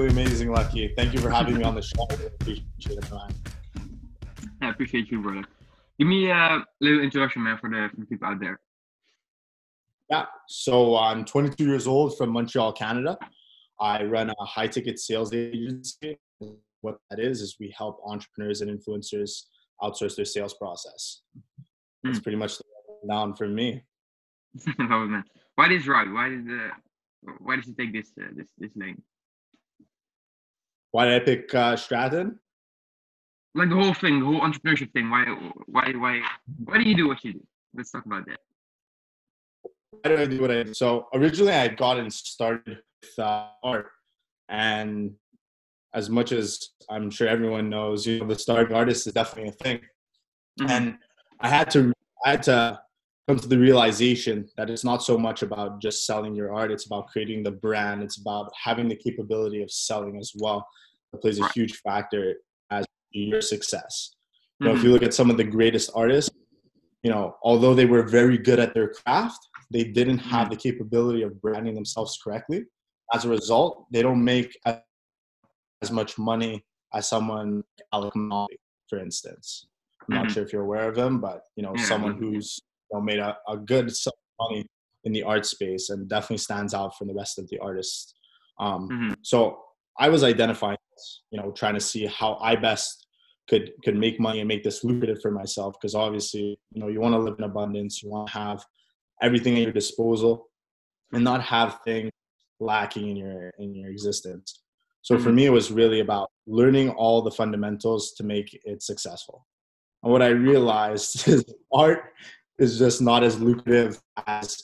absolutely amazing, Lucky. Thank you for having me on the show. I really appreciate it, man. I appreciate you, brother. Give me a little introduction, man, for the, for the people out there. Yeah, so I'm 22 years old from Montreal, Canada. I run a high ticket sales agency. What that is, is we help entrepreneurs and influencers outsource their sales process. That's Mm. pretty much the down for me. oh man, why this route? Why did the why did you take this uh, this this lane? Why did I pick uh, Stratton? Like the whole thing, the whole entrepreneurship thing. Why why why why do you do what you do? Let's talk about that. Why do I do what I do? So originally I got and started with uh, art, and as much as I'm sure everyone knows, you know, the starving artist is definitely a thing. Mhm. and I had to I had to come to the realization that it's not so much about just selling your art; it's about creating the brand. It's about having the capability of selling as well. That plays a huge factor as your success. You know, if Mhm. you look at some of the greatest artists, you know, although they were very good at their craft, they didn't have the capability of branding themselves correctly. As a result, they don't make as much money as someone like Alec Monopoly, for instance. I'm not Mhm. sure if you're aware of him, but you know, Yeah, someone who's know, made a, a good sum of money in the art space and definitely stands out from the rest of the artists. Um, Mhm. So I was identifying, you know, trying to see how I best could could make money and make this lucrative for myself. Because obviously, you know, you want to live in abundance, you want to have everything at your disposal, and not have things lacking in your in your existence. So for Mhm. me, it was really about learning all the fundamentals to make it successful. And what I realized is art is just not as lucrative as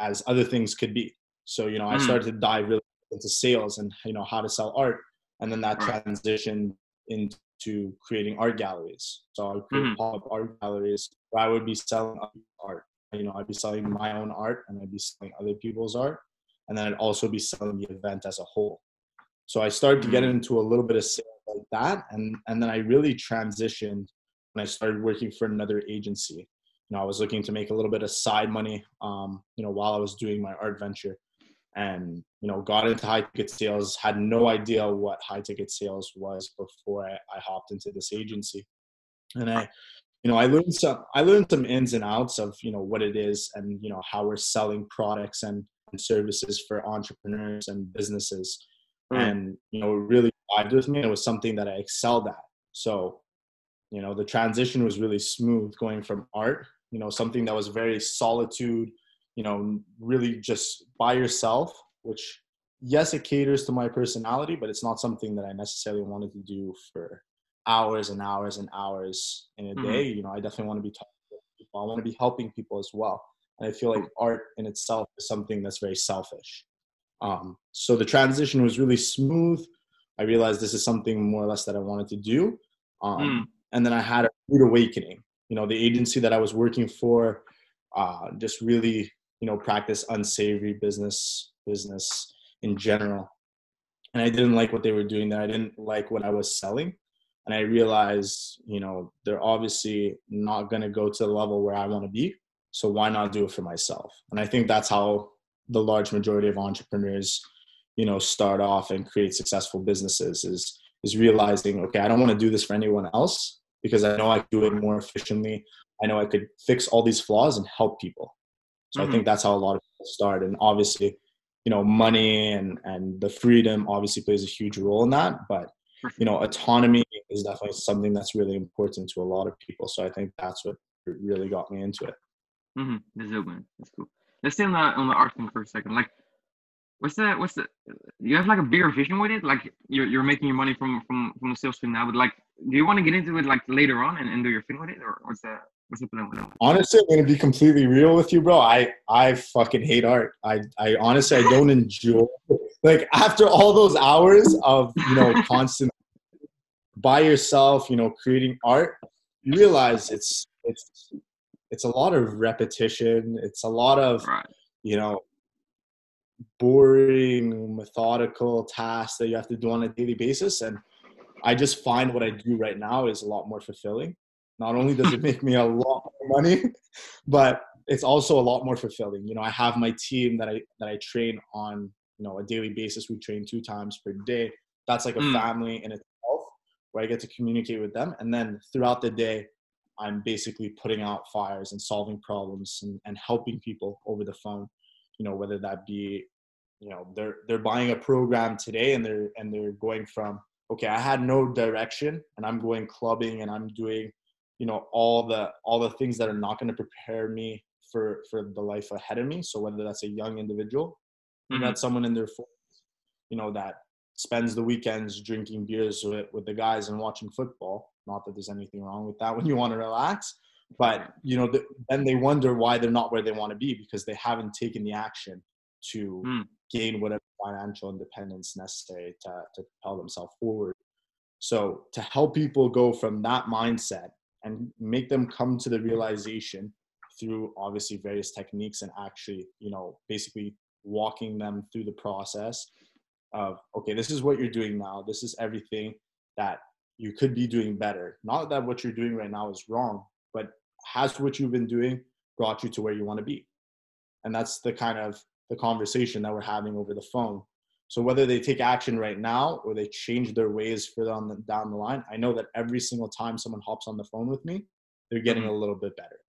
as other things could be. So you know, I Mhm. started to dive really into sales and you know how to sell art, and then that transitioned into creating art galleries. So I would create Mhm. pop-up art galleries where I would be selling art. You know, I'd be selling my own art and I'd be selling other people's art, and then I'd also be selling the event as a whole. So I started to get Mhm. into a little bit of sales like that, and and then I really transitioned when I started working for another agency. You know, I was looking to make a little bit of side money, um, you know, while I was doing my art venture, and you know, got into high ticket sales. Had no idea what high ticket sales was before I, I hopped into this agency, and I, you know, I learned some. I learned some ins and outs of you know what it is, and you know how we're selling products and, and services for entrepreneurs and businesses Mm. and you know it really vibed with me. It was something that I excelled at. So, you know, the transition was really smooth going from art, you know, something that was very solitude, you know, really just by yourself, which yes, it caters to my personality, but it's not something that I necessarily wanted to do for hours and hours and hours in a Mhm. day. You know, I definitely want to be talking to people. I want to be helping people as well. And I feel like art in itself is something that's very selfish. Um, so the transition was really smooth. I realized this is something more or less that I wanted to do. Um, Mm. And then I had a rude awakening. You know, the agency that I was working for uh, just really, you know, practice unsavory business business in general. And I didn't like what they were doing there. I didn't like what I was selling. And I realized, you know, they're obviously not going to go to the level where I want to be. So why not do it for myself? And I think that's how the large majority of entrepreneurs you know start off and create successful businesses is is realizing okay i don't want to do this for anyone else because i know i do it more efficiently i know i could fix all these flaws and help people so Mhm. i think that's how a lot of people start and obviously you know money and and the freedom obviously plays a huge role in that but you know autonomy is definitely something that's really important to a lot of people so i think that's what really got me into it Mm-hmm. That's. That's cool. Let's stay on the on the art thing for a second. Like, what's the what's the? You have like a bigger vision with it. Like, you're you're making your money from from from the sales thing now, but like, do you want to get into it like later on and, and do your thing with it, or what's the what's the plan with that? honestly i'm gonna be completely real with you bro i i fucking hate art i i honestly i don't enjoy like after all those hours of you know constant by yourself you know creating art you realize it's it's it's a lot of repetition it's a lot of Right. you know boring methodical tasks that you have to do on a daily basis and i just find what i do right now is a lot more fulfilling not only does it make me a lot more money but it's also a lot more fulfilling you know i have my team that i that i train on you know a daily basis we train two times per day that's like a Mm. family in itself where I get to communicate with them. And then throughout the day, I'm basically putting out fires and solving problems and, and helping people over the phone. You know, whether that be, you know, they're they're buying a program today and they're and they're going from okay, I had no direction and I'm going clubbing and I'm doing, you know, all the all the things that are not going to prepare me for for the life ahead of me. So whether that's a young individual, Mhm. got someone in their 40s, you know, that spends the weekends drinking beers with, with the guys and watching football. Not that there's anything wrong with that when you want to relax, but you know, the, then they wonder why they're not where they want to be because they haven't taken the action to Mm. Gain whatever financial independence necessary to, to propel themselves forward. So to help people go from that mindset and make them come to the realization through obviously various techniques and actually, you know, basically walking them through the process of okay, this is what you're doing now. This is everything that you could be doing better. Not that what you're doing right now is wrong, but has what you've been doing brought you to where you want to be? And that's the kind of the conversation that we're having over the phone. So whether they take action right now or they change their ways further on the, down the line, I know that every single time someone hops on the phone with me, they're getting Mhm. a little bit better.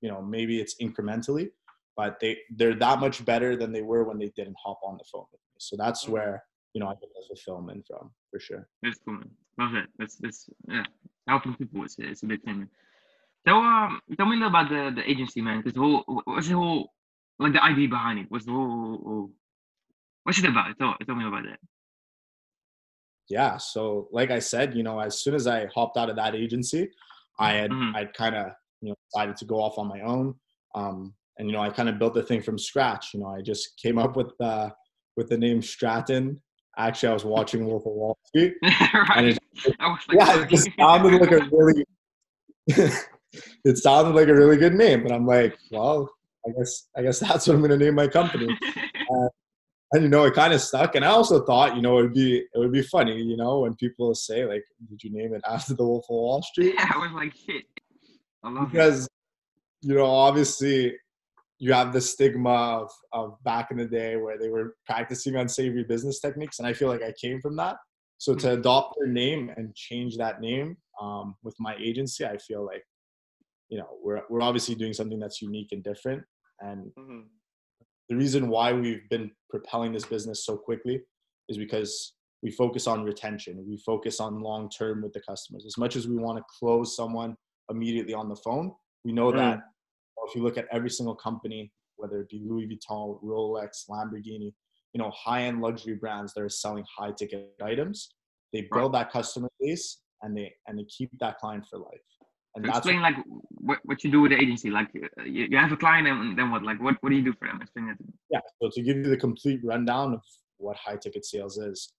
You know, maybe it's incrementally, but they they're that much better than they were when they didn't hop on the phone with me. So that's Mhm. where you know I get the fulfillment from for sure. That's cool. Love it. That's that's yeah. Helping people is it's a big thing. Man. Tell um tell me a little about the the agency, man. Because what's the whole like the idea behind it? What's the whole, whole what's it about? Tell tell me about that. yeah so like i said you know as soon as i hopped out of that agency i had Mhm. i'd kind of you know decided to go off on my own um and you know i kind of built the thing from scratch you know i just came up with uh with the name stratton actually i was watching wolf of wall street right. it- I was like, yeah it just sounded like a really it sounded like a really good name and i'm like well i guess i guess that's what i'm going to name my company and you know it kind of stuck and i also thought you know it would be it would be funny you know when people say like did you name it after the wolf of wall street yeah, I was like shit. Love it. because you know obviously you have the stigma of, of back in the day where they were practicing unsavory business techniques and i feel like i came from that so to adopt their name and change that name um, with my agency i feel like you know we're, we're obviously doing something that's unique and different and Mhm. the reason why we've been propelling this business so quickly is because we focus on retention. We focus on long term with the customers. As much as we want to close someone immediately on the phone, we know that if you look at every single company, whether it be Louis Vuitton, Rolex, Lamborghini, you know, high end luxury brands that are selling high ticket items, they build that customer base and they and they keep that client for life. And So that's explain like what, what you do with the agency. Like uh, you, you have a client and then what? Like what, what do you do for them? Explain that to me. Yeah. So to give you the complete rundown of what high ticket sales is.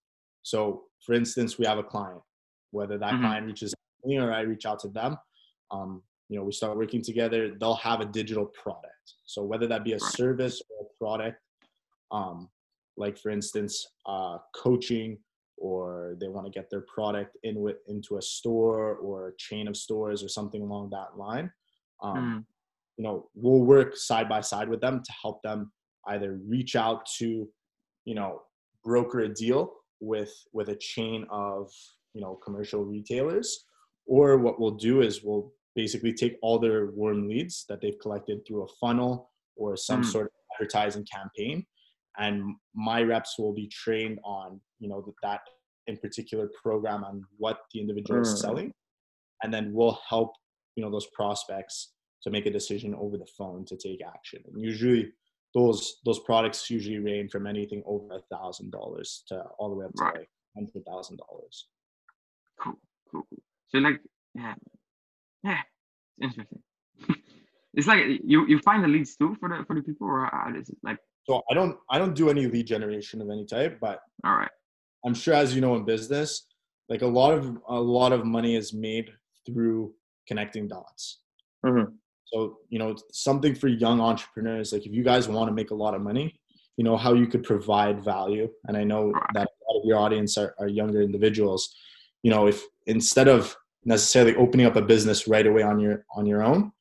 So for instance, we have a client, whether that Mhm. client reaches me or I reach out to them, um, you know, we start working together, they'll have a digital product. So whether that be a Right. service or a product, um, like for instance, uh, coaching, or they want to get their product in with into a store or a chain of stores or something along that line. Um, Mm. you know we'll work side by side with them to help them either reach out to you know broker a deal with with a chain of you know commercial retailers or what we'll do is we'll basically take all their warm leads that they've collected through a funnel or some Mm. sort of advertising campaign and my reps will be trained on you know that, that in particular program on what the individual Mm. is selling and then we'll help you know those prospects to make a decision over the phone to take action and usually those those products usually range from anything over a thousand dollars to all the way up to Right. like hundred thousand dollars Cool, cool, cool. So like, yeah, yeah, it's interesting. it's like you you find the leads too for the for the people, or how it? Like, so i don't i don't do any lead generation of any type but all right, i'm sure as you know in business like a lot of a lot of money is made through connecting dots Mhm. So, you know, something for young entrepreneurs, like if you guys want to make a lot of money, you know, how you could provide value. And I know that a lot of your audience are, are younger individuals. You know, if instead of necessarily opening up a business right away on your on your own,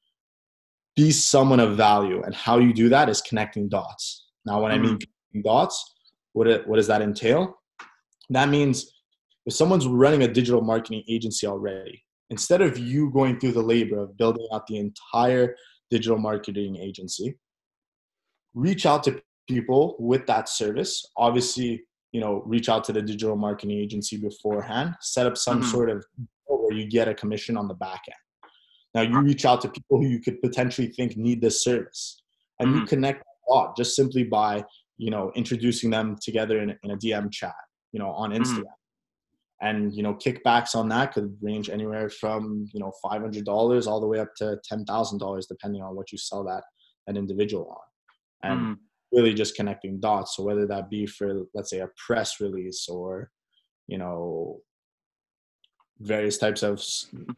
be someone of value. And how you do that is connecting dots. Now, when I mean dots, what it, what does that entail? That means if someone's running a digital marketing agency already, instead of you going through the labor of building out the entire digital marketing agency, reach out to people with that service. Obviously, you know, reach out to the digital marketing agency beforehand, set up some mm-hmm. sort of where you get a commission on the back end. Now you reach out to people who you could potentially think need this service, and mm-hmm. you connect a lot just simply by you know introducing them together in, in a DM chat, you know, on mm-hmm. Instagram. Mm-hmm and you know kickbacks on that could range anywhere from you know five hundred dollars all the way up to ten thousand dollars, depending on what you sell that an individual on, and mm. really just connecting dots. So whether that be for let's say a press release or you know various types of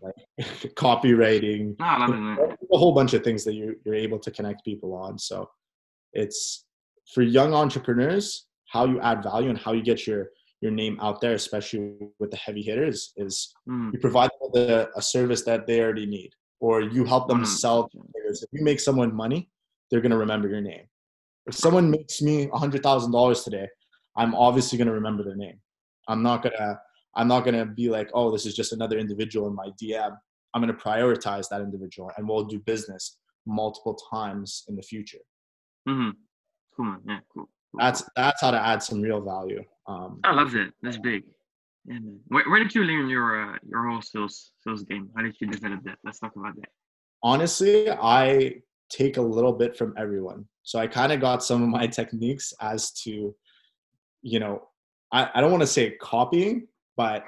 like, copywriting, oh, a whole bunch of things that you're you're able to connect people on. So it's for young entrepreneurs how you add value and how you get your your name out there, especially with the heavy hitters, is mm. you provide a, a, service that they already need, or you help them mm. sell. If you make someone money, they're gonna remember your name. If someone makes me a hundred thousand dollars today, I'm obviously gonna remember their name. I'm not gonna I'm not gonna be like, oh, this is just another individual in my DM. I'm gonna prioritize that individual, and we'll do business multiple times in the future. Mm-hmm. Cool, man. Yeah, cool. That's that's how to add some real value. Um, I love it. That's big. Yeah, man. Where, where did you learn your uh, your whole sales sales game? How did you develop that? Let's talk about that. Honestly, I take a little bit from everyone. So I kind of got some of my techniques as to, you know, I, I don't want to say copying, but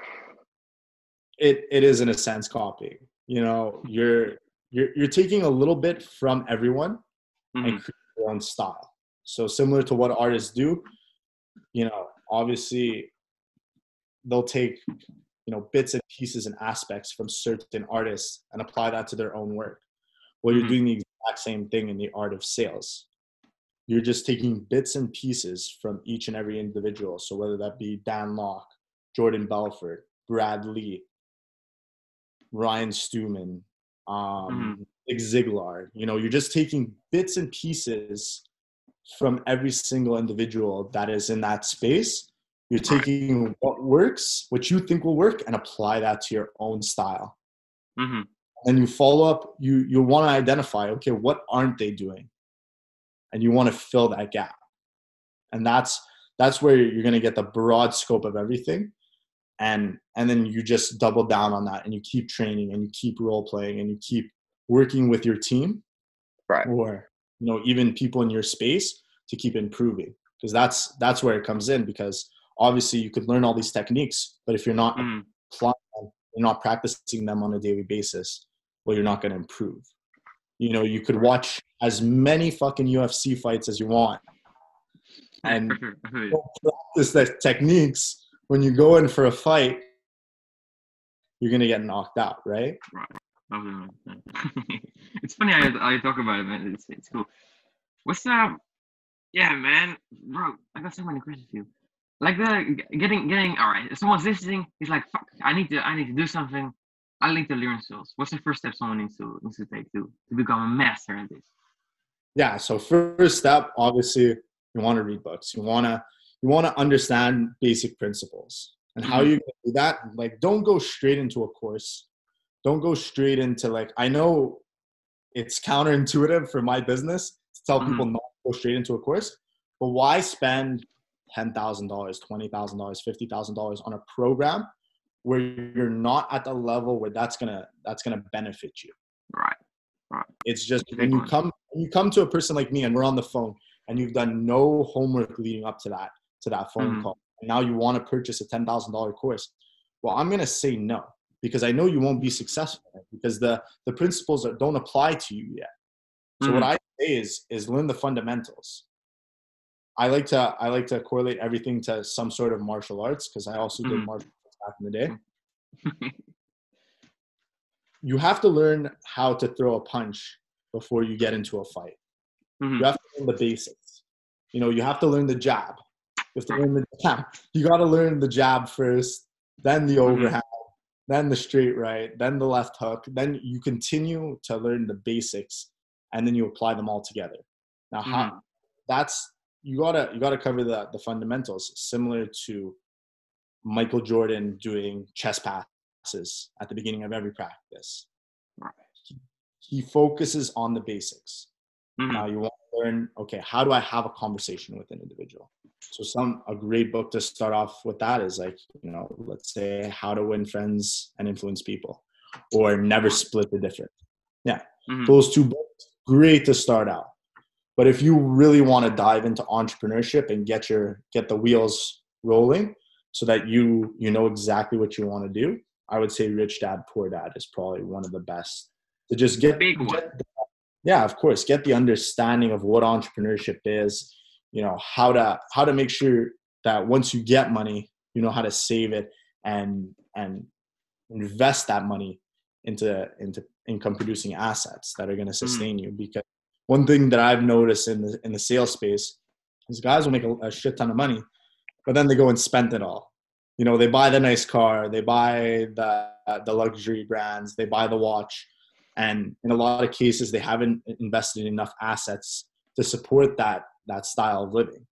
it it is in a sense copying. You know, you're you're you're taking a little bit from everyone mm-hmm. and create your own style. So similar to what artists do, you know, obviously they'll take you know bits and pieces and aspects from certain artists and apply that to their own work well you're mm-hmm. doing the exact same thing in the art of sales you're just taking bits and pieces from each and every individual so whether that be dan lok jordan belfort brad lea ryan stewman um, mm-hmm. ziglar you know you're just taking bits and pieces from every single individual that is in that space. You're taking what works, what you think will work, and apply that to your own style. Mm-hmm. And you follow up. You you want to identify, okay, what aren't they doing, and you want to fill that gap. And that's that's where you're going to get the broad scope of everything and and then you just double down on that and you keep training and you keep role playing and you keep working with your team right or you know even people in your space to keep improving because that's that's where it comes in because obviously you could learn all these techniques but if you're not mm. applying them, you're not practicing them on a daily basis well you're not going to improve. You know you could watch as many fucking ufc fights as you want. And practice the techniques. When you go in for a fight you're going to get knocked out right right it's funny I, I talk about it, man. It's, it's cool. What's up? Yeah, man, bro. I got so many questions for you. Like the getting getting all right. Someone's listening, he's like, "Fuck, I need to I need to do something. I need to learn skills. What's the first step someone needs to needs to take to to become a master in this? Yeah. So first step, obviously, you want to read books. You wanna you want to understand basic principles and how mm-hmm. you do that. Like, don't go straight into a course don't go straight into like I know it's counterintuitive for my business to tell mm-hmm. people not to go straight into a course, but why spend ten thousand dollars, twenty thousand dollars, fifty thousand dollars on a program where you're not at the level where that's gonna that's gonna benefit you. Right. Right. It's just when you come when you come to a person like me and we're on the phone and you've done no homework leading up to that to that phone mm-hmm. call and now you want to purchase a ten thousand dollar course. Well, I'm gonna say no because I know you won't be successful because the the principles don't apply to you yet. So mm-hmm. what I say is is learn the fundamentals. I like to I like to correlate everything to some sort of martial arts because I also mm-hmm. did martial arts back in the day. you have to learn how to throw a punch before you get into a fight. Mm-hmm. You have to learn the basics. You know, you have to learn the jab. You have to learn the jab. You got to learn the jab first, then the mm-hmm. overhand, then the straight right, then the left hook. Then you continue to learn the basics, and then you apply them all together. Now, how, mm. that's you gotta you gotta cover the the fundamentals, similar to Michael Jordan doing chest passes at the beginning of every practice. Right. He, he focuses on the basics. Mhm. Now you want to learn, okay, how do I have a conversation with an individual? So some a great book to start off with that is like, you know, let's say how to win friends and influence people or never split the difference. Mhm. Those two books, great to start out. But if you really want to dive into entrepreneurship and get your get the wheels rolling so that you you know exactly what you want to do, I would say Rich Dad Poor Dad is probably one of the best to just get Big one. get the- yeah, of course, get the understanding of what entrepreneurship is, you know, how to how to make sure that once you get money, you know how to save it and and invest that money into into income producing assets that are going to hmm. sustain you. Because one thing that I've noticed in the in the sales space is guys will make a, a shit ton of money, but then they go and spend it all. You know, they buy the nice car, they buy the the luxury brands, they buy the watch, and in a lot of cases, they haven't invested in enough assets to support that that style of living.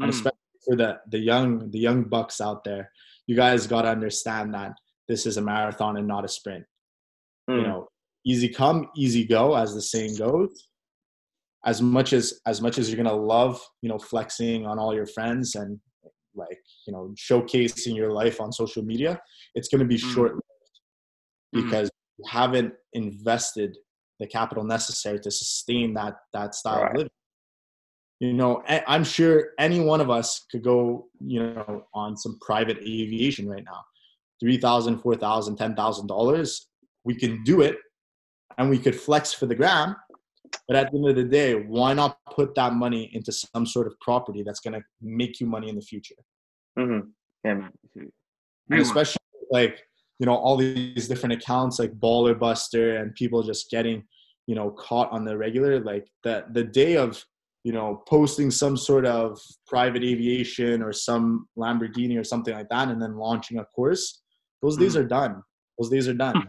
And Mm. especially for the the young the young bucks out there, you guys got to understand that this is a marathon and not a sprint you Mm. know easy come easy go as the saying goes as much as as much as you're gonna love you know flexing on all your friends and like you know showcasing your life on social media it's gonna be Mm. short Mm. because haven't invested the capital necessary to sustain that that style Right. of living you know i'm sure any one of us could go you know on some private aviation right now three thousand, four thousand, ten thousand dollars we can do it and we could flex for the gram but at the end of the day why not put that money into some sort of property that's going to make you money in the future mm-hmm. Yeah. And especially like you know all these different accounts like baller buster and people just getting you know caught on the regular like the the day of you know posting some sort of private aviation or some lamborghini or something like that and then launching a course those days Mm. are done. Those days are done.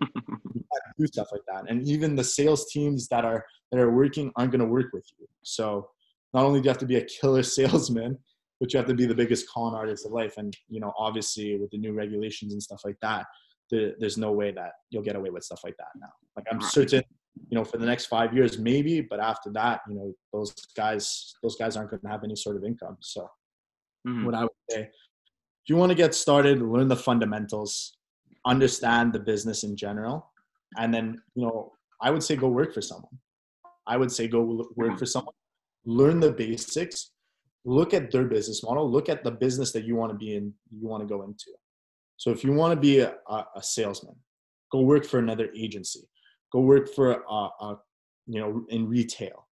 Do stuff like that. And even the sales teams that are that are working aren't going to work with you. So not only do you have to be a killer salesman but you have to be the biggest con artist of life. And you know obviously with the new regulations and stuff like that there, there's no way that you'll get away with stuff like that now like i'm certain you know for the next five years maybe but after that you know those guys those guys aren't going to have any sort of income so Mhm. what I would say. If you want to get started, learn the fundamentals, understand the business in general, and then you know I would say go work for someone. I would say go work for someone, learn the basics, look at their business model, look at the business that you want to be in, you want to go into. So if you want to be a, a, salesman, go work for another agency, go work for a, a you know in retail.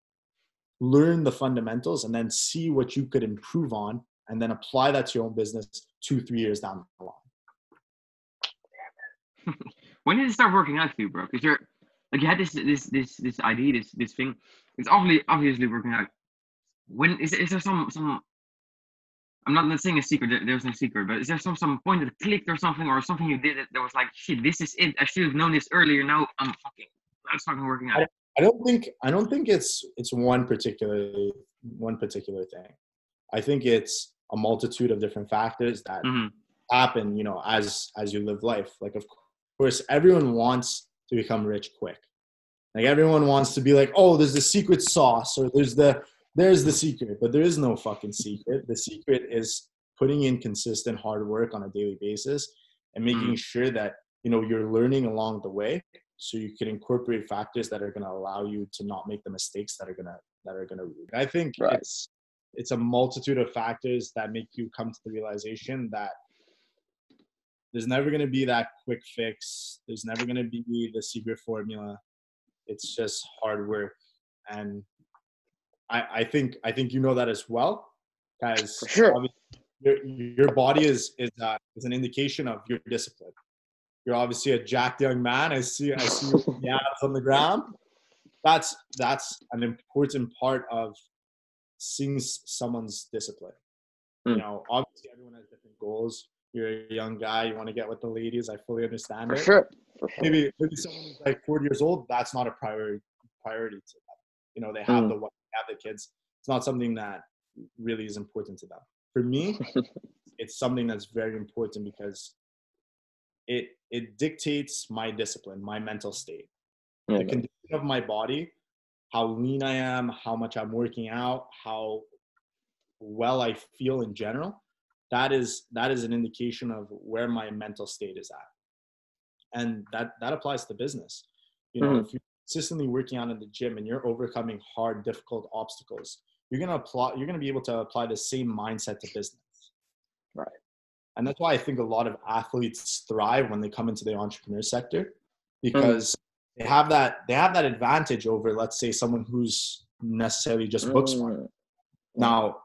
Learn the fundamentals and then see what you could improve on and then apply that to your own business two, three years down the line. when did it start working out for you, bro? Because you're like you had this this this this idea, this this thing. It's obviously obviously working out. When is is there some some? I'm not, not saying a secret. there- There's no secret, but is there some some point that clicked or something, or something you did that, was like, shit, this is it. I should have known this earlier. Now I'm fucking. That's fucking working out. I don't think I don't think it's it's one particular one particular thing. I think it's a multitude of different factors that hmm happen, you know, as as you live life. Like of course everyone wants to become rich quick. Like everyone wants to be like, "Oh, there's the secret sauce or there's the there's the secret." But there is no fucking secret. The secret is putting in consistent hard work on a daily basis and hmm. making sure that, you know, you're learning along the way so you can incorporate factors that are going to allow you to not make the mistakes that are going to that are going to i think Right. it's it's a multitude of factors that make you come to the realization that there's never going to be that quick fix there's never going to be the secret formula it's just hard work and i i think i think you know that as well because sure. your, your body is is, uh, is an indication of your discipline you're obviously a jacked young man i see i see you the abs on the ground that's that's an important part of seeing someone's discipline you Mm. know obviously everyone has different goals you're a young guy you want to get with the ladies i fully understand For it sure. For sure. maybe maybe someone who's like 40 years old that's not a priority priority to them you know they have Mm. the have the kids it's not something that really is important to them for me it's something that's very important because it it dictates my discipline, my mental state, Yeah, the condition of my body, how lean I am, how much I'm working out, how well I feel in general. That is that is an indication of where my mental state is at, and that that applies to business. You know, Mhm. if you're consistently working out in the gym and you're overcoming hard, difficult obstacles, you're gonna apply. You're gonna be able to apply the same mindset to business. Right. And that's why I think a lot of athletes thrive when they come into the entrepreneur sector, because they have that they have that advantage over, let's say, someone who's necessarily just book smart. Mm, Now,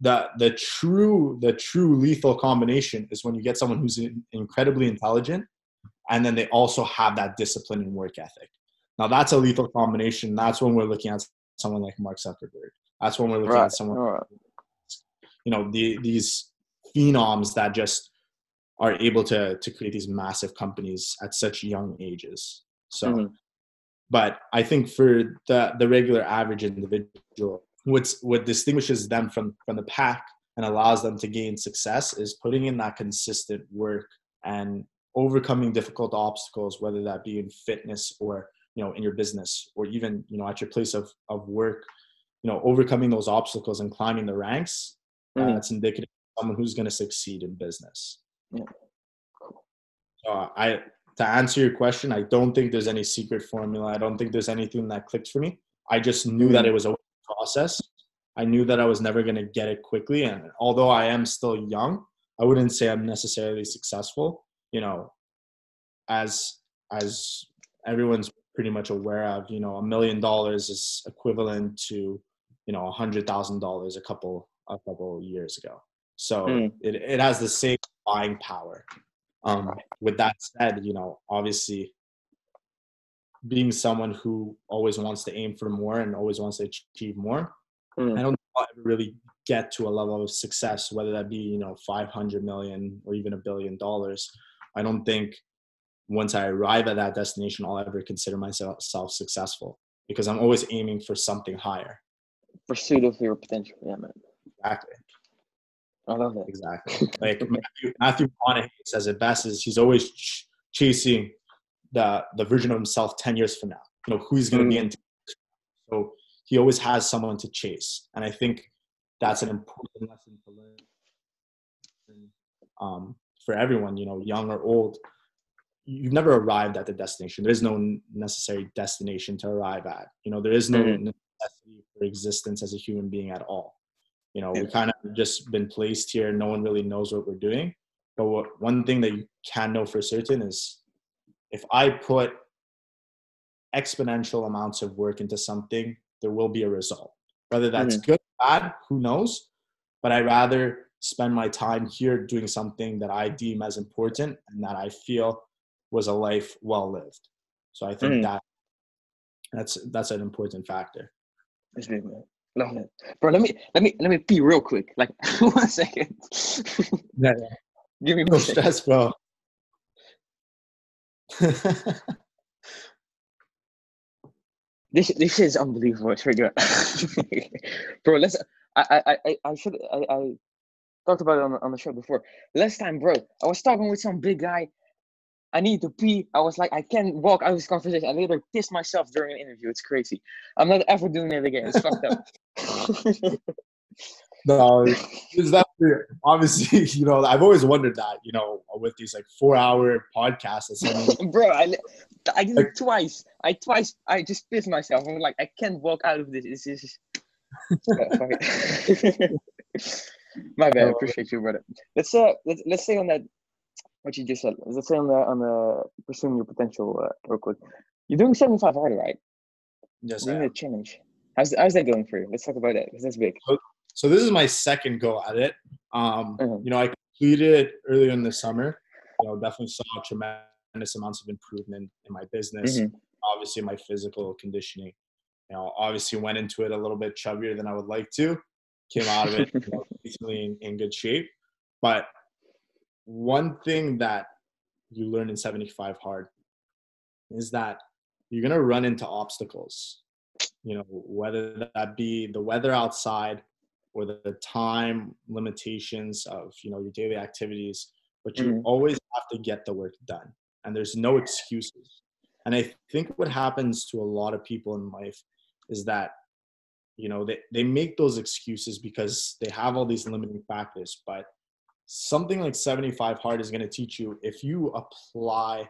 the the true the true lethal combination is when you get someone who's incredibly intelligent, and then they also have that discipline and work ethic. Now, that's a lethal combination. That's when we're looking at someone like Mark Zuckerberg. That's when we're looking Right. at someone, right. you know, the, these phenoms that just are able to to create these massive companies at such young ages. So Mhm. but I think for the the regular average individual, what's what distinguishes them from from the pack and allows them to gain success is putting in that consistent work and overcoming difficult obstacles, whether that be in fitness or you know in your business or even you know at your place of of work. You know, overcoming those obstacles and climbing the ranks. Mhm. That's indicative of someone who's going to succeed in business. Yeah. So I to answer your question, I don't think there's any secret formula. I don't think there's anything that clicked for me. I just knew that Mhm. it was a process. I knew that I was never going to get it quickly. And although I am still young, I wouldn't say I'm necessarily successful. You know, as as everyone's pretty much aware of, you know, a million dollars is equivalent to, you know, a hundred thousand dollars a couple a couple years ago. So Mm. it, it has the same buying power. Um, with that said, you know, obviously being someone who always wants to aim for more and always wants to achieve more, Mm. I don't really get to a level of success, whether that be, you know, 500 million or even a billion dollars. I don't think once I arrive at that destination, I'll ever consider myself self successful because I'm always aiming for something higher. Pursuit of your potential. Yeah, man. Exactly. I love that. Exactly. Like Matthew, Matthew McConaughey says it best is he's always ch- chasing the the version of himself 10 years from now. You know, who he's going to be Mm. in 10 years from now. So he always has someone to chase. And I think that's an important lesson to learn um, for everyone, you know, young or old. You've never arrived at the destination. There is no necessary destination to arrive at. You know, there is no Mhm. necessity for existence as a human being at all. You know, we Yeah. kind of just been placed here. No one really knows what we're doing. But what, one thing that you can know for certain is if I put exponential amounts of work into something, there will be a result. Whether that's good or bad, who knows? But I rather spend my time here doing something that I deem as important and that I feel was a life well lived. So I think Mhm. that that's that's an important factor. That's big, man. Love it, bro. Let me let me let me pee real quick. Like one second. Yeah, Give me no stress, bro. This this is unbelievable. Good, bro. Let's. I I I I should I, I talked about it on on the show before. Last time, bro, I was talking with some big guy. I need to pee. I was like, I can't walk out of this conversation. I literally pissed myself during an interview. It's crazy. I'm not ever doing it again. It's fucked up. no, it's definitely obviously, you know, I've always wondered that, you know, with these like four hour podcasts, it's, bro, I, I did Like- it twice. I twice I just pissed myself. I'm like, I can't walk out of this. This is Yeah. My bad. I appreciate you, brother. Let's uh let's let's say on that what you just said. Let's say on the on the pursuing your potential uh, real quick. You're doing 75 harder, right? yes, I Doing the challenge. How's how's that going for you? Let's talk about that because that's big. so this is my second go at it. Um, Mhm. You know, I completed it earlier in the summer. You know, definitely saw tremendous amounts of improvement in my business, Mhm. obviously my physical conditioning. You know, obviously went into it a little bit chubbier than I would like to. Came out of it you know, in, in good shape. But one thing that you learn in 75 hard is that you're gonna run into obstacles. You know, whether that be the weather outside, or the, time limitations of you know your daily activities but you Mhm. always have to get the work done and there's no excuses and i think what happens to a lot of people in life is that you know they, they make those excuses because they have all these limiting factors but something like 75 hard is going to teach you if you apply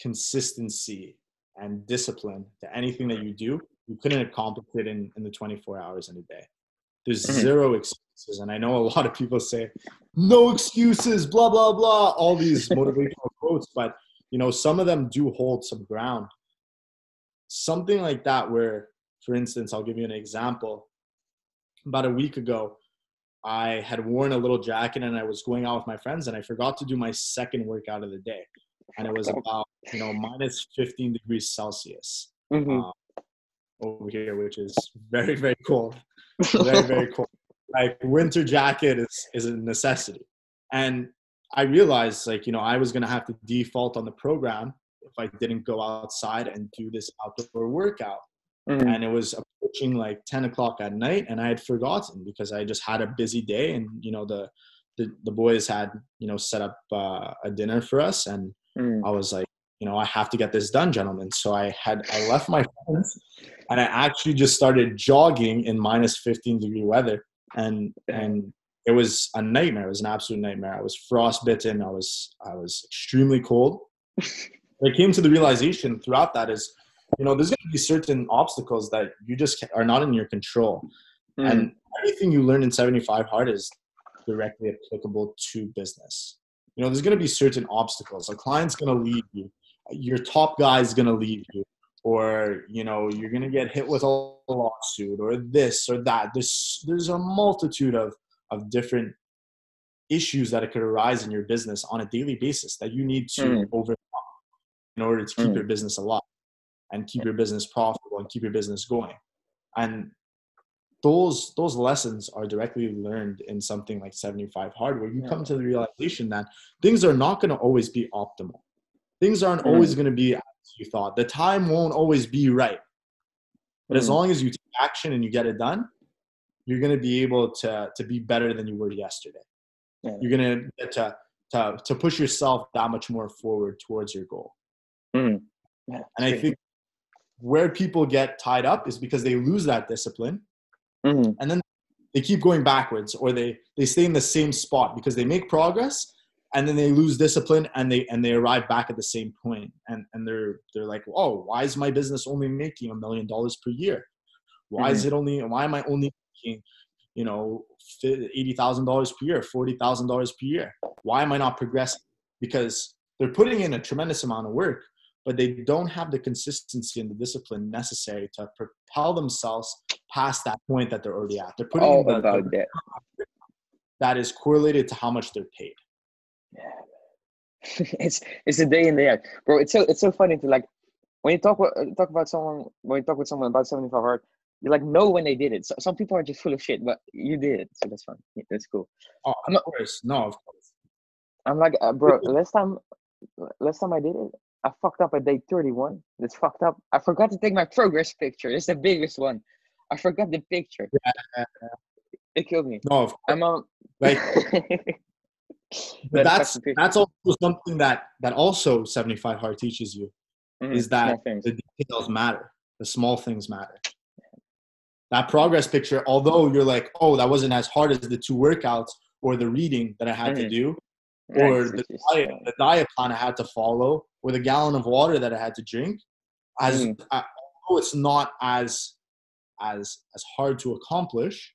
consistency and discipline to anything that you do you couldn't accomplish it in, in the 24 hours in a day. There's Mhm. zero excuses and i know a lot of people say no excuses blah blah blah all these motivational quotes but you know some of them do hold some ground. Something like that where for instance i'll give you an example. About a week ago i had worn a little jacket and i was going out with my friends and i forgot to do my second workout of the day. And it was about you know minus 15 degrees celsius Mhm. uh, over here which is very very cold. Very very cold. Like winter jacket is is a necessity. And i realized like you know i was going to have to default on the program if i didn't go outside and do this outdoor workout. Mhm. and it was approaching like 10 o'clock at night and i had forgotten because i just had a busy day and you know the the, the boys had you know set up uh, a dinner for us and Mhm. I was like, you know, I have to get this done, gentlemen. So I had I left my friends and I actually just started jogging in minus 15 degree weather. And and it was a nightmare. It was an absolute nightmare. I was frostbitten. I was I was extremely cold. I came to the realization throughout that is, you know, there's going to be certain obstacles that you just are not in your control. Mhm. And everything you learn in 75 hard is directly applicable to business. You know, there's going to be certain obstacles. A client's going to leave you. Your top guy is going to leave you. Or, you know, you're going to get hit with a lawsuit or this or that. There's, there's a multitude of, of different issues that could arise in your business on a daily basis that you need to Mm. overcome in order to keep Mm. your business alive and keep your business profitable and keep your business going. And those those lessons are directly learned in something like 75 hard where you Yeah. come to the realization that things are not going to always be optimal things aren't Mm. always going to be as you thought the time won't always be right but as Mm. long as you take action and you get it done you're going to be able to to be better than you were yesterday Yeah. you're going to get to to to push yourself that much more forward towards your goal Mhm. Yeah, and i think where people get tied up is because they lose that discipline Mhm. and then they keep going backwards or they they stay in the same spot because they make progress and then they lose discipline and they and they arrive back at the same point and and they're they're like oh why is my business only making a million dollars per year? Why is it only why am i only making you know $80000 per year $40000 per year? Why am i not progressing? Because they're putting in a tremendous amount of work but they don't have the consistency and the discipline necessary to propel themselves past that point that they're already at. They're putting All the, about the- that. that is correlated to how much they're paid. Yeah. it's it's a day in day out, bro. It's so it's so funny to like when you talk uh, talk about someone when you talk with someone about seventy five hard, you like know when they did it. So, some people are just full of shit, but you did it, so that's fun. Yeah, that's cool. Oh, I'm of not- course. No, of course. I'm like, uh, bro. Last time, last time I did it, I fucked up at day thirty one. That's fucked up. I forgot to take my progress picture. It's the biggest one. I forgot the picture. yeah, It killed me. No, of course. I'm on. Like, but that's that's also something that that also 75 hard teaches you Mhm, is that the details matter. The small things matter. That progress picture, although you're like, oh, that wasn't as hard as the two workouts or the reading that I had to Mhm. do, or the diet, the diet plan I had to follow, or a gallon of water that I had to drink, as. I, although it's not as as as hard to accomplish,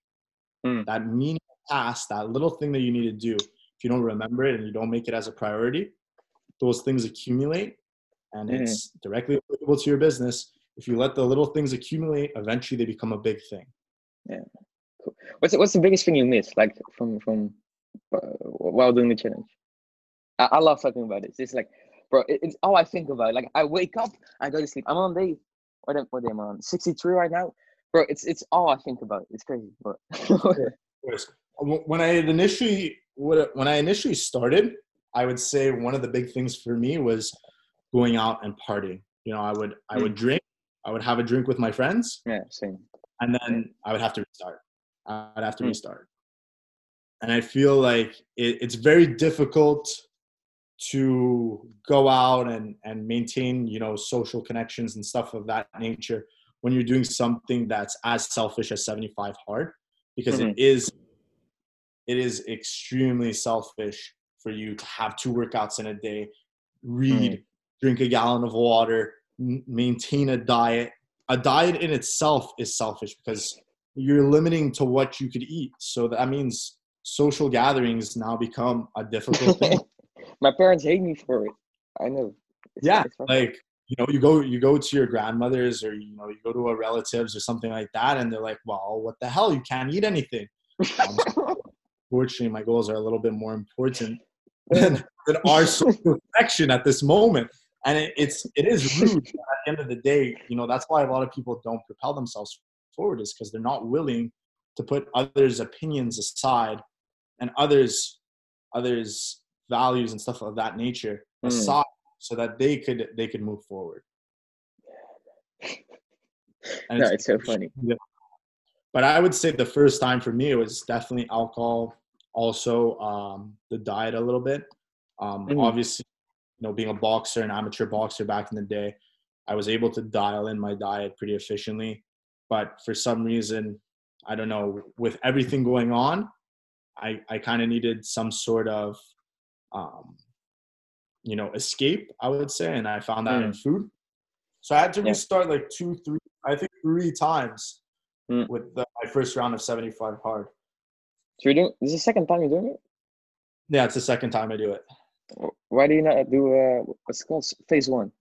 Mm. that menial task, that little thing that you need to do, if you don't remember it and you don't make it as a priority, those things accumulate, and Mhm. it's directly applicable to your business. If you let the little things accumulate, eventually they become a big thing. Yeah what's the, what's the biggest thing you missed, like from from uh, while doing the challenge? I, I love talking about this. It's like, bro, it, it's all I think about. Like, I wake up, I go to sleep. I'm on day, what am, what day am I on? 63 right now, bro. It's it's all I think about. It's crazy, but. When I initially when I initially started, I would say one of the big things for me was going out and partying. You know, I would I would drink, I would have a drink with my friends, yeah, same. and then I would have to restart. I'd have to Mm. restart. And I feel like it, it's very difficult to go out and, and maintain, you know, social connections and stuff of that nature when you're doing something that's as selfish as 75 hard because Mhm. it is it is extremely selfish for you to have two workouts in a day, read, drink a gallon of water, m- maintain a diet. A diet in itself is selfish because you're limiting to what you could eat. So that means social gatherings now become a difficult thing. My parents hate me for it. I know. It's- yeah, it's like you know, you go you go to your grandmother's or you know you go to a relatives or something like that, and they're like, "Well, what the hell? You can't eat anything." Um, fortunately, my goals are a little bit more important than, than our social at this moment. And it, it's it is rude. At the end of the day, you know that's why a lot of people don't propel themselves forward is because they're not willing to put others' opinions aside and others others' values and stuff of that nature Mm. aside, so that they could they could move forward. And no, it's- it's so funny. but I would say the first time for me it was definitely alcohol, also um, the diet a little bit. Um, Mhm. Obviously, you know, being a boxer, an amateur boxer back in the day, I was able to dial in my diet pretty efficiently. But for some reason, I don't know, with everything going on, I, I kind of needed some sort of, um, you know, escape, I would say. And I found that in food. So I had to Yeah. restart like two, three, I think three times Mm. with the, my first round of 75 hard. So you're doing this is the second time you're doing it? Yeah, it's the second time I do it. Why do you not do uh what's called phase one?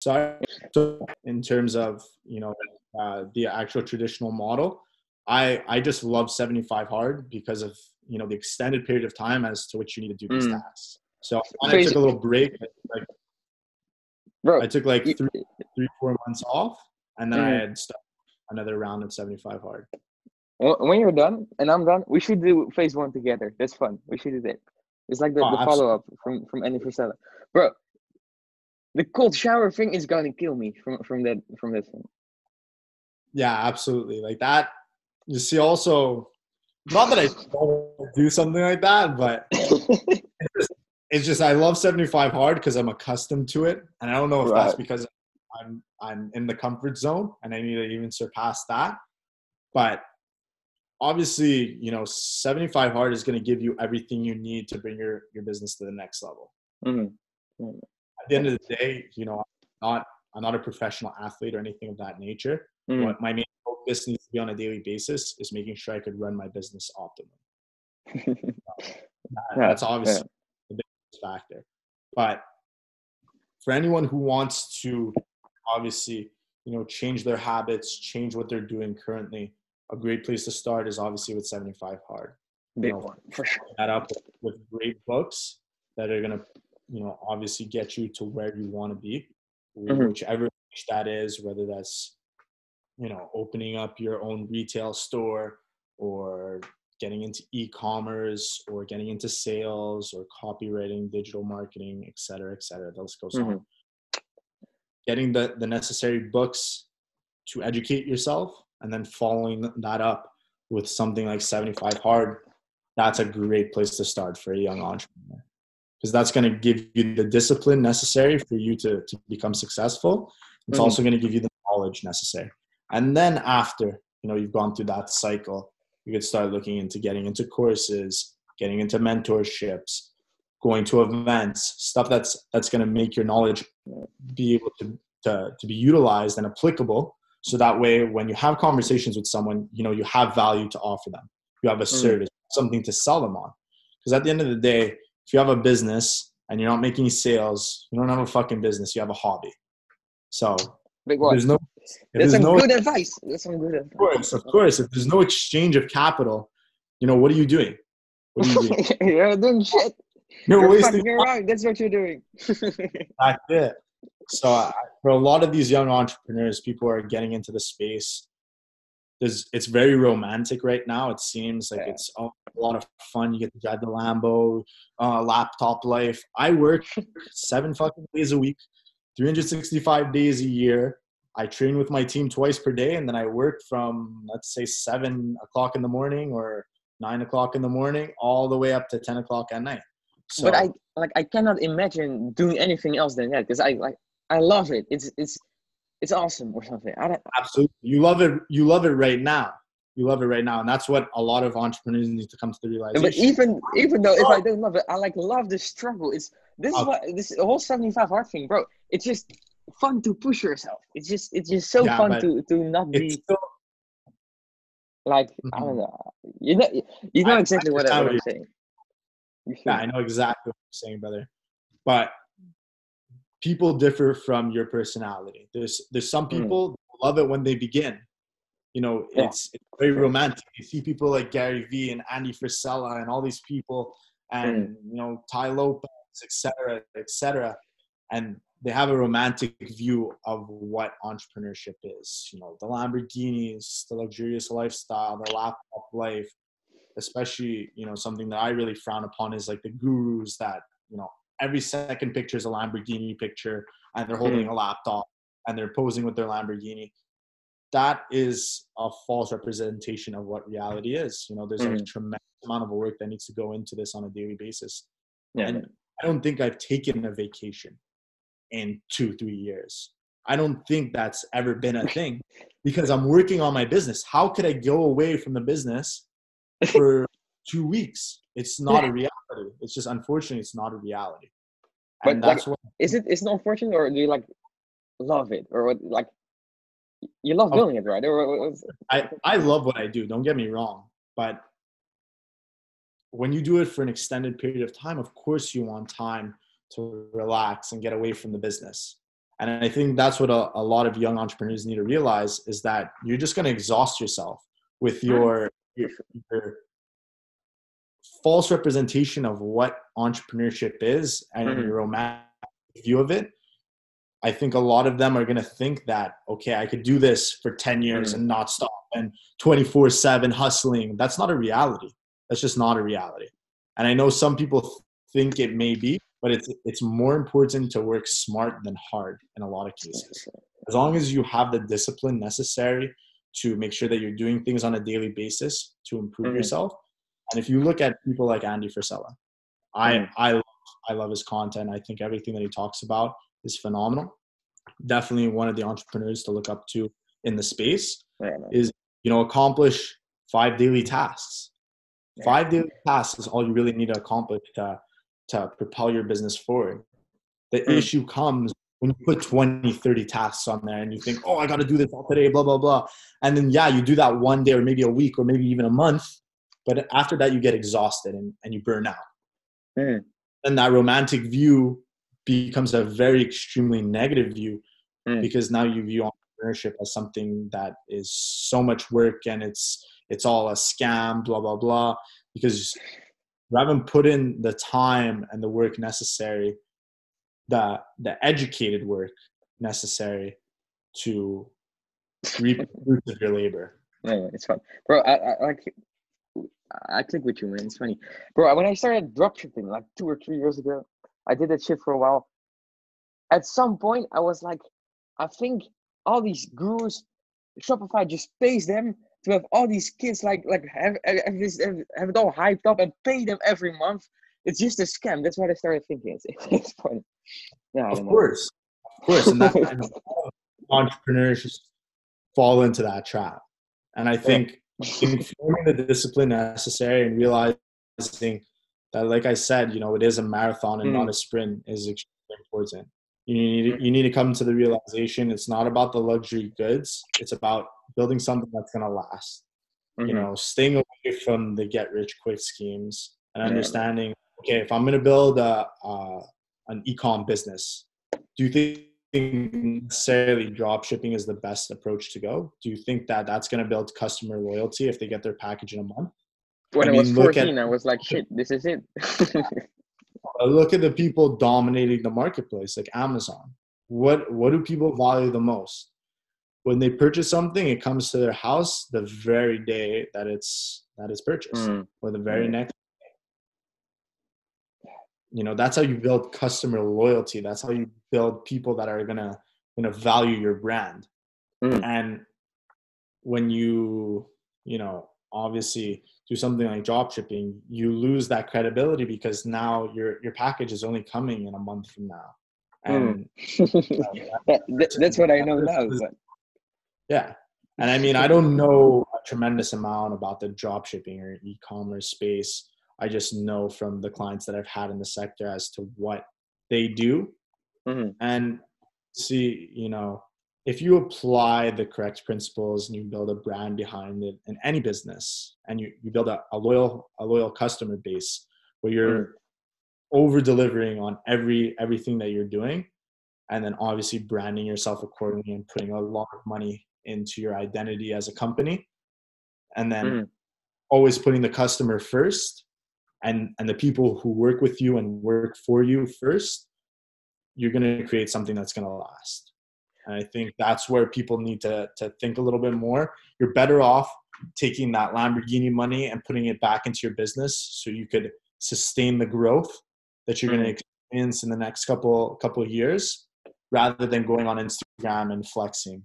Sorry. So in terms of you know uh, the actual traditional model, I I just love 75 hard because of you know the extended period of time as to which you need to do these Mm. tasks. So I Crazy. took a little break. Like Bro, I took like you- three three four months off, and then I Mhm. had another round of 75 hard. when you're done and I'm done, we should do phase one together. That's fun. We should do that. It's like the, Oh, the follow up from from Andy Frisella. Bro, the cold shower thing is gonna kill me from from that from this one. Yeah, absolutely. Like that. You see, also, not that I don't something like that, but it's just I love 75 hard because I'm accustomed to it, and I don't know if that's because I'm I'm in the comfort zone and I need to even surpass that. But obviously, you know, 75 hard is going to give you everything you need to bring your your business to the next level. Mhm. At the end of the day, you know, I'm not I'm not a professional athlete or anything of that nature. Mhm. What my main focus needs to be on a daily basis is making sure I could run my business optimally. That- Yeah, that's obviously the biggest factor. But for anyone who wants to obviously, you know, change their habits, change what they're doing currently, a great place to start is obviously with 75 hard. Big know, one for sure. That up with, with great books that are gonna, you know, obviously get you to where you want to be, Mhm. whichever that is, whether that's, you know, opening up your own retail store or getting into e-commerce or getting into sales or copywriting, digital marketing, et cetera, et cetera. The list goes on. Getting the, the necessary books to educate yourself and then following that up with something like 75 hard, that's a great place to start for a young entrepreneur. Because that's going to give you the discipline necessary for you to, to become successful. It's Mhm. also going to give you the knowledge necessary. And then after, you know, you've gone through that cycle, you could start looking into getting into courses, getting into mentorships, going to events, stuff that's that's going to make your knowledge be able to, to to be utilized and applicable. So that way, when you have conversations with someone, you know you have value to offer them. You have a mm. service, something to sell them on. Because at the end of the day, if you have a business and you're not making sales, you don't have a fucking business. You have a hobby. So there's no, That's some no good advice. That's some good advice. of course, of course. If there's no exchange of capital, you know, what are you doing? What are you doing? you're doing shit. You're, You're wasting fucking around. That's what you're doing. That's it. So I, for a lot of these young entrepreneurs, people are getting into the space. There's, it's very romantic right now. It seems like Yeah. it's a lot of fun. You get to drive the Lambo, uh, laptop life. I work seven fucking days a week, 365 days a year, I train with my team twice per day, and then I work from let's say seven o'clock in the morning or nine o'clock in the morning all the way up to ten o'clock at night. So, but I like I cannot imagine doing anything else than that because I like I love it. It's it's it's awesome or something. I don't, absolutely you love it. You love it right now. You love it right now, and that's what a lot of entrepreneurs need to come to the realization. But even even though if I don't love it, I like love the struggle. It's this is oh. what this whole seventy five hard thing, bro. It's just fun to push yourself. It's just it's just so yeah, fun to to not be still, like mm-hmm. I don't know. You know you know I, exactly I what, I, I'm saying. Yeah, I know exactly what you're saying, brother. But people differ from your personality. There's there's some mm. people mm. love it when they begin. You know, yeah. it's, it's very romantic. You see people like Gary Vee and Andy Frisella and all these people, and mm. you know Tai Lopez, etc., etc., and they have a romantic view of what entrepreneurship is. You know, the Lamborghinis, the luxurious lifestyle, the laptop life. Especially, you know, something that I really frown upon is like the gurus that you know every second picture is a Lamborghini picture, and they're holding mm. a laptop and they're posing with their Lamborghini. That is a false representation of what reality is. You know, there's mm. a tremendous amount of work that needs to go into this on a daily basis. Yeah. And I don't think I've taken a vacation in two, three years. I don't think that's ever been a thing because I'm working on my business. How could I go away from the business for two weeks? It's not a reality. It's just unfortunately, it's not a reality. And but that's like, what is it? Is it unfortunate, or do you like love it, or what, like you love oh. building it, right? Or, I I love what I do. Don't get me wrong, but when you do it for an extended period of time, of course you want time to relax and get away from the business. And I think that's what a, a lot of young entrepreneurs need to realize is that you're just going to exhaust yourself with your, your, your false representation of what entrepreneurship is and mm-hmm. your romantic view of it. I think a lot of them are going to think that, okay, I could do this for 10 years mm-hmm. and not stop and 24 7 hustling. That's not a reality. That's just not a reality. And I know some people think it may be, but it's it's more important to work smart than hard in a lot of cases. As long as you have the discipline necessary to make sure that you're doing things on a daily basis to improve mm-hmm. yourself. And if you look at people like Andy Frisella, I mm-hmm. I I love his content. I think everything that he talks about is phenomenal. Definitely one of the entrepreneurs to look up to in the space yeah, is you know accomplish five daily tasks. Yeah. Five daily tasks is all you really need to accomplish to to propel your business forward. The mm. issue comes when you put 20, 30 tasks on there and you think, oh, I got to do this all today, blah, blah, blah. And then, yeah, you do that one day or maybe a week or maybe even a month. But after that, you get exhausted and, and you burn out. Mm. And that romantic view becomes a very extremely negative view mm. because now you view entrepreneurship as something that is so much work and it's it's all a scam, blah, blah, blah. Because you haven't put in the time and the work necessary the the educated work necessary to reap the of your labor. Yeah, it's fun bro i i like i click with you man. It's funny. Bro when i started dropshipping like two or three years ago i did that shit for a while. At some point i was like i think all these gurus shopify just pays them to have all these kids like like have have, this, have, have it all hyped up and pay them every month. It's just a scam. That's what I started thinking. It's, it's funny. Yeah, of course, of course, and that kind of entrepreneurs just fall into that trap. And I think forming the discipline necessary and realizing that, like I said, you know, it is a marathon and mm. not a sprint is extremely important. You need you need to come to the realization it's not about the luxury goods. It's about building something that's going to last. Mm-hmm. You know, staying away from the get rich quick schemes and understanding, yeah. okay, if I'm going to build a, uh, an e-com business, do you think necessarily drop shipping is the best approach to go? Do you think that that's going to build customer loyalty if they get their package in a month? When I, mean, I was 14, at, I was like, shit, this is it. look at the people dominating the marketplace, like Amazon. What what do people value the most? when they purchase something, it comes to their house the very day that it's that it's purchased, mm. or the very mm. next. Day. You know, that's how you build customer loyalty. That's how you build people that are gonna gonna value your brand. Mm. And when you, you know, obviously do something like drop shipping, you lose that credibility because now your your package is only coming in a month from now. Mm. And that, that- that's what I know now. But yeah. And I mean, I don't know a tremendous amount about the drop shipping or e-commerce space. I just know from the clients that I've had in the sector as to what they do. Mhm. And see, you know, if you apply the correct principles and you build a brand behind it in any business and you, you build a, a loyal a loyal customer base where you're over delivering on every everything that you're doing and then obviously branding yourself accordingly and putting a lot of money into your identity as a company and then Mhm. always putting the customer first and and the people who work with you and work for you first you're going to create something that's going to last and i think that's where people need to to think a little bit more you're better off taking that lamborghini money and putting it back into your business so you could sustain the growth that you're going to experience in the next couple couple of years rather than going on instagram and flexing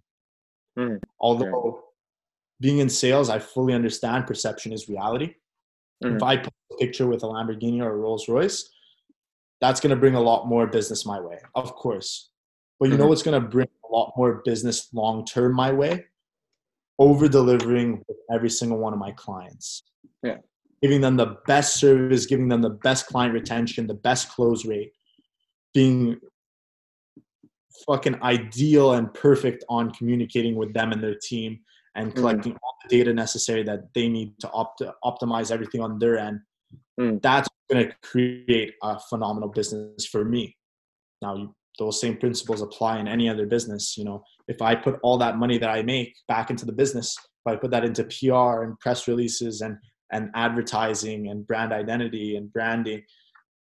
Mhm. although being in sales i fully understand perception is reality if Mhm. i post a picture with a lamborghini or a rolls royce that's going to bring a lot more business my way of course but you know Mhm. what's going to bring lot more business long term my way over delivering with every single one of my clients Yeah. giving them the best service giving them the best client retention the best close rate being fucking ideal and perfect on communicating with them and their team and Mm. collecting all the data necessary that they need to opt- optimize everything on their end. Mm. That's going to create a phenomenal business for me. Now, you, those same principles apply in any other business. You know, if I put all that money that I make back into the business, if I put that into PR and press releases and and advertising and brand identity and branding,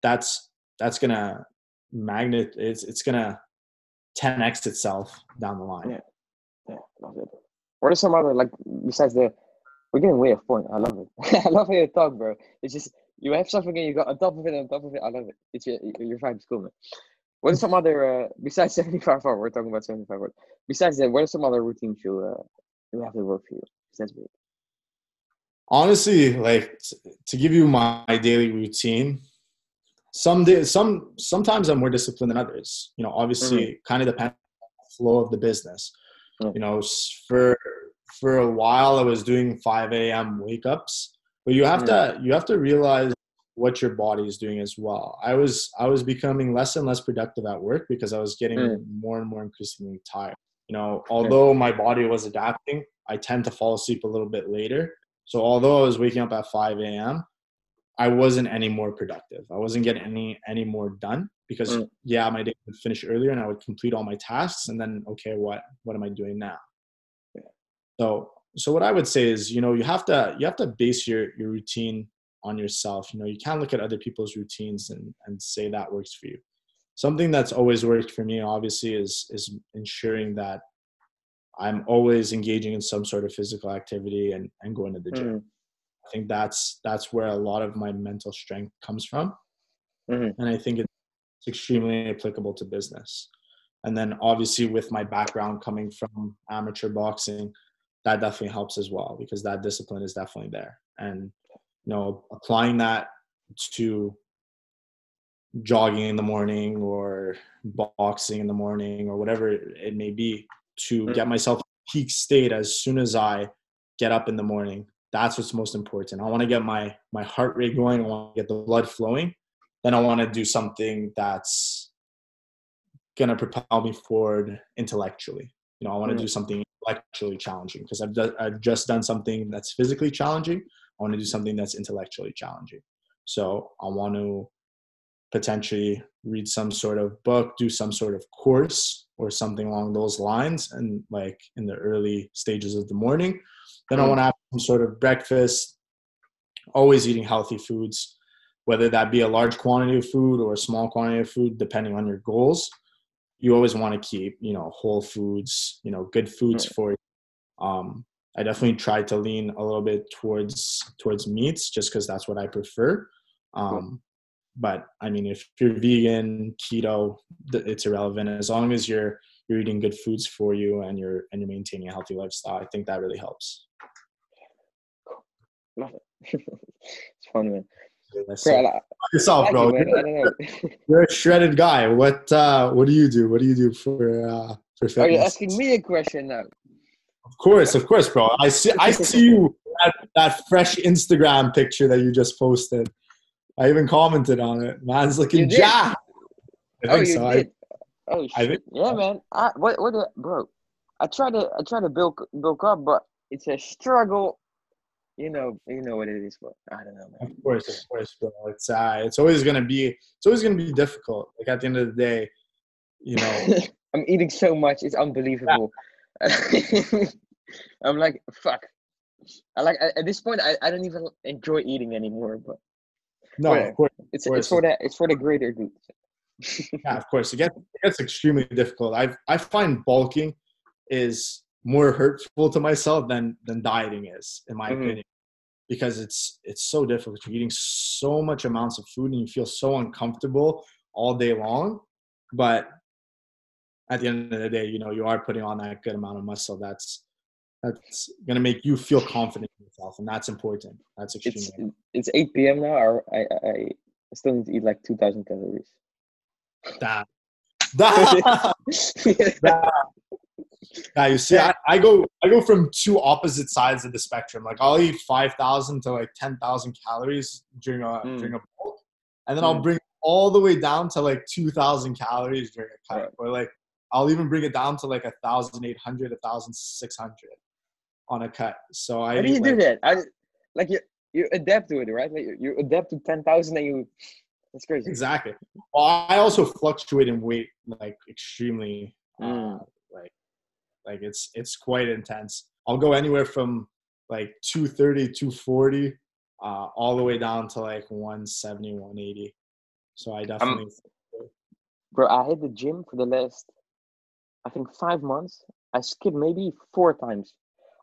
that's that's gonna magnet. It's it's gonna 10x itself down the line. Yeah. Yeah, love it. What are some other like besides the? We're getting way off point. I love it. I love how you talk, bro. It's just you have something and you got on top of it, on top of it. I love it. It's your your vibe's cool, man. What are some other uh, besides seventy five hour? We're talking about seventy five hours. Besides that, what are some other routines you uh, you have to work for you? That's big. honestly like t- to give you my daily routine some days some sometimes i'm more disciplined than others you know obviously kind of depends on the flow of the business Mm. you know for for a while i was doing 5 a.m wake ups but you have to you have to realize what your body is doing as well i was i was becoming less and less productive at work because i was getting Mm. more and more increasingly tired you know although my body was adapting i tend to fall asleep a little bit later so although I was waking up at 5 a.m., I wasn't any more productive. I wasn't getting any any more done because Mm. yeah, my day would finish earlier and I would complete all my tasks and then okay, what what am I doing now? So so what I would say is, you know, you have to you have to base your your routine on yourself. You know, you can't look at other people's routines and and say that works for you. Something that's always worked for me obviously is is ensuring that I'm always engaging in some sort of physical activity and, and going to the gym. Mm. I think that's that's where a lot of my mental strength comes from, Mhm. and I think it's extremely applicable to business. And then obviously with my background coming from amateur boxing, that definitely helps as well because that discipline is definitely there. And you know, applying that to jogging in the morning or boxing in the morning or whatever it may be to Mm. get myself peak state as soon as I get up in the morning. That's what's most important. I want to get my my heart rate going. I want to get the blood flowing. Then I want to do something that's gonna propel me forward intellectually. You know, I want to Mm. do something intellectually challenging because I've, do- I've just done something that's physically challenging. I want to do something that's intellectually challenging. So I want to potentially read some sort of book, do some sort of course or something along those lines, and like in the early stages of the morning. Then I Mm. want to have some sort of breakfast, always eating healthy foods, whether that be a large quantity of food or a small quantity of food, depending on your goals. You always want to keep, you know, whole foods, you know, good foods for you. Um, I definitely try to lean a little bit towards towards meats just because that's what I prefer. Um, but I mean, if you're vegan, keto, it's irrelevant as long as you're you're eating good foods for you and you're and you're maintaining a healthy lifestyle i think that really helps Love it. it's fun, man. Bro, I, it. yourself bro like man. you're, I don't know. you're a shredded guy what uh what do you do what do you do for uh for fitness Are you asking me a question now? Of course of course bro i see i see you that, that fresh instagram picture that you just posted i even commented on it man's looking jacked i Oh, think you so I- oh shit. I think- yeah, man. I what what the, bro? I try to I try to build build up, but it's a struggle. You know, you know what it is, but I don't know, man. Of course, of course, bro. It's uh, it's always gonna be, it's always gonna be difficult. Like at the end of the day, you know, I'm eating so much, it's unbelievable. I'm like, fuck. I like at this point, I, I don't even enjoy eating anymore. But no, of course, it's course. it's for the it's for the greater good. yeah, of course. It gets, it gets extremely difficult. I I find bulking is more hurtful to myself than than dieting is, in my Mhm. opinion, because it's it's so difficult. You're eating so much amounts of food and you feel so uncomfortable all day long, but at the end of the day, you know, you are putting on that good amount of muscle. That's that's gonna make you feel confident in yourself, and that's important. That's extremely It's important. it's 8 p.m. now. I I I still need to eat like 2,000 calories. that. That, that. Yeah, you see, I, I go I go from two opposite sides of the spectrum. Like I'll eat five thousand to like ten thousand calories during a Mm. during a bulk, and then I'll Mm. bring all the way down to like two thousand calories during a cut, Right. or like I'll even bring it down to like a thousand eight hundred, a thousand six hundred on a cut. So I How do you eat, do that? I like you you adapt to it, right? Like you, you adapt to 10,000 and you. That's crazy. Exactly. Well, I also fluctuate in weight like extremely. Uh, Mm. like, like it's it's quite intense. I'll go anywhere from like 230, 240, uh, all the way down to like 170, 180. So I definitely. Bro, I hit the gym for the last, I think, five months. I skipped maybe four times.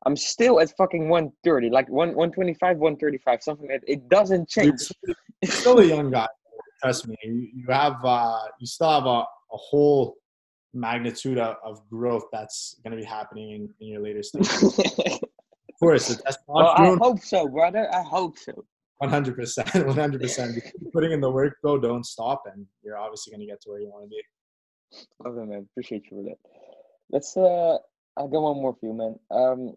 I'm still at fucking 130, like one 125, 135, something that. It doesn't you're change. still a young guy. Trust me. You, you have uh, you still have a, a whole magnitude of, of growth that's going to be happening in, in your later stages. of course, the well, I hope so, brother. I hope so. One hundred percent, one hundred percent. Putting in the work, bro. Don't stop, and you're obviously gonna get to where you want to be. Okay, man. Appreciate you for that. Let's uh, I got one more for you, man. Um,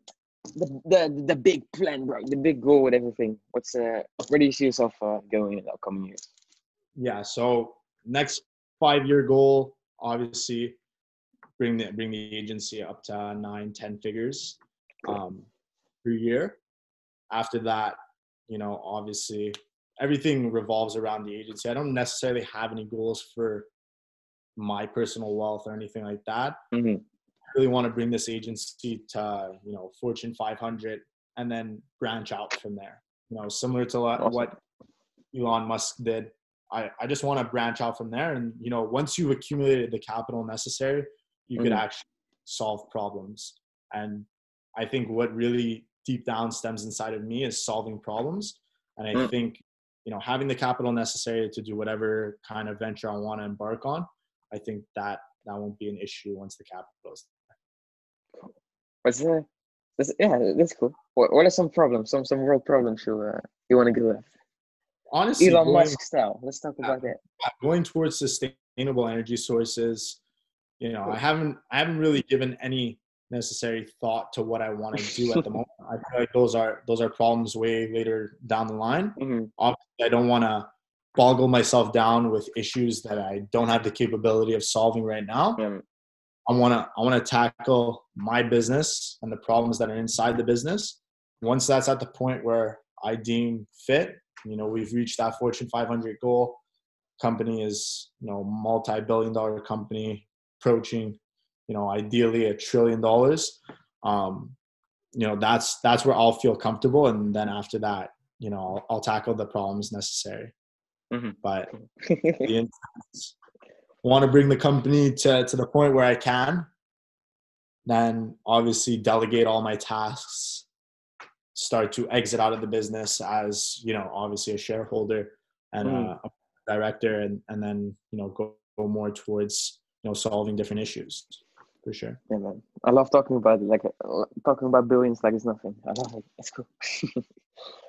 the the the big plan, bro. The big goal with everything. What's uh, where do you see yourself uh, going in the upcoming years? Yeah. So next five year goal, obviously, bring the bring the agency up to nine, ten figures um, per year. After that, you know, obviously, everything revolves around the agency. I don't necessarily have any goals for my personal wealth or anything like that. Mm-hmm. really want to bring this agency to you know Fortune 500 and then branch out from there. You know, similar to what Awesome. what Elon Musk did. I, I just want to branch out from there, and you know, once you've accumulated the capital necessary, you could Mhm. actually solve problems. And I think what really deep down stems inside of me is solving problems. And I Mm. think you know having the capital necessary to do whatever kind of venture I want to embark on, I think that that won't be an issue once the capital is What's uh, that's, yeah, that's cool. What, what are some problems? Some some world problems you uh, you want to go at? honestly Elon going, Musk style. Let's talk about that. going towards sustainable energy sources you know i haven't i haven't really given any necessary thought to what i want to do at the moment i feel like those are those are problems way later down the line hmm obviously i don't want to boggle myself down with issues that i don't have the capability of solving right now. Yeah. i want to i want to tackle my business and the problems that are inside the business. Once that's at the point where i deem fit you know we've reached that fortune 500 goal. Company is you know multi-billion dollar company approaching you know ideally a trillion dollars. Um you know that's that's where i'll feel comfortable and then after that you know i'll, I'll tackle the problems necessary Mhm. but instance, want to bring the company to, to the point where I can, then obviously delegate all my tasks, start to exit out of the business as, you know, obviously a shareholder and Mm. a, a director and, and then, you know, go, go more towards, you know, solving different issues. For sure. Yeah, man. I love talking about it, like talking about billions like it's nothing. I love it. It's cool.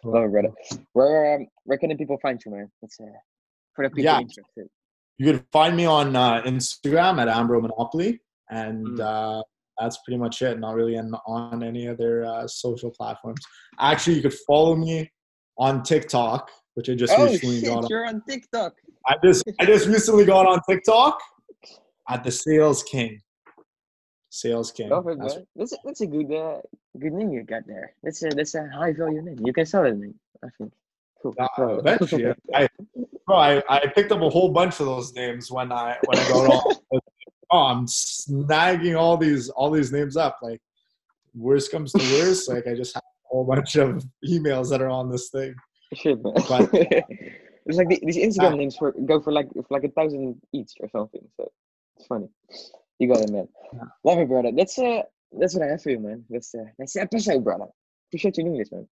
love it, brother. Where um, where can the people find you, man? It's uh, for the people Yeah. interested. You can find me on uh, Instagram at Ambro Monopoly, and Mm. uh, that's pretty much it. Not really on, on any other uh, social platforms. Actually, you could follow me on TikTok, which I just Oh recently shit, got. On. you're on TikTok. I just I just recently got on TikTok at the Sales King. Sales King. Love it, That's- bro. That's a, that's a good uh, good name you got there. That's a that's a high value name. You can sell it. I think. Cool. Uh, eventually, I, bro, I, I picked up a whole bunch of those names when I when I got on. oh, I'm snagging all these all these names up. Like, worst comes to worst, like I just have a whole bunch of emails that are on this thing. Shit, man. But- it's like the, these Instagram Ah. names for go for like for like a thousand each or something. So it's funny. You got it, man. Yeah. Love it, brother. That's uh that's what I have for you, man. That's uh that's the episode, brother. Appreciate you doing this, man.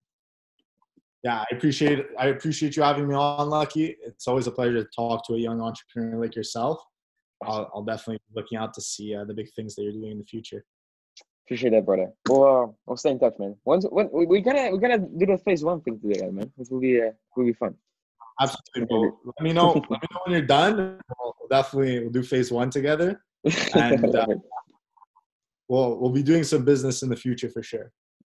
Yeah, I appreciate I appreciate you having me on, Lucky. It's always a pleasure to talk to a young entrepreneur like yourself. I'll, I'll definitely be looking out to see uh, the big things that you're doing in the future. Appreciate that, brother. We'll uh, we'll stay in touch, man. Once when we, we gotta we gotta do the phase one thing together, man. It will be uh will be fun. Absolutely. Well, let me know. let me know when you're done. We'll we'll definitely we'll do phase one together. And, uh. We'll we'll be doing some business in the future for sure.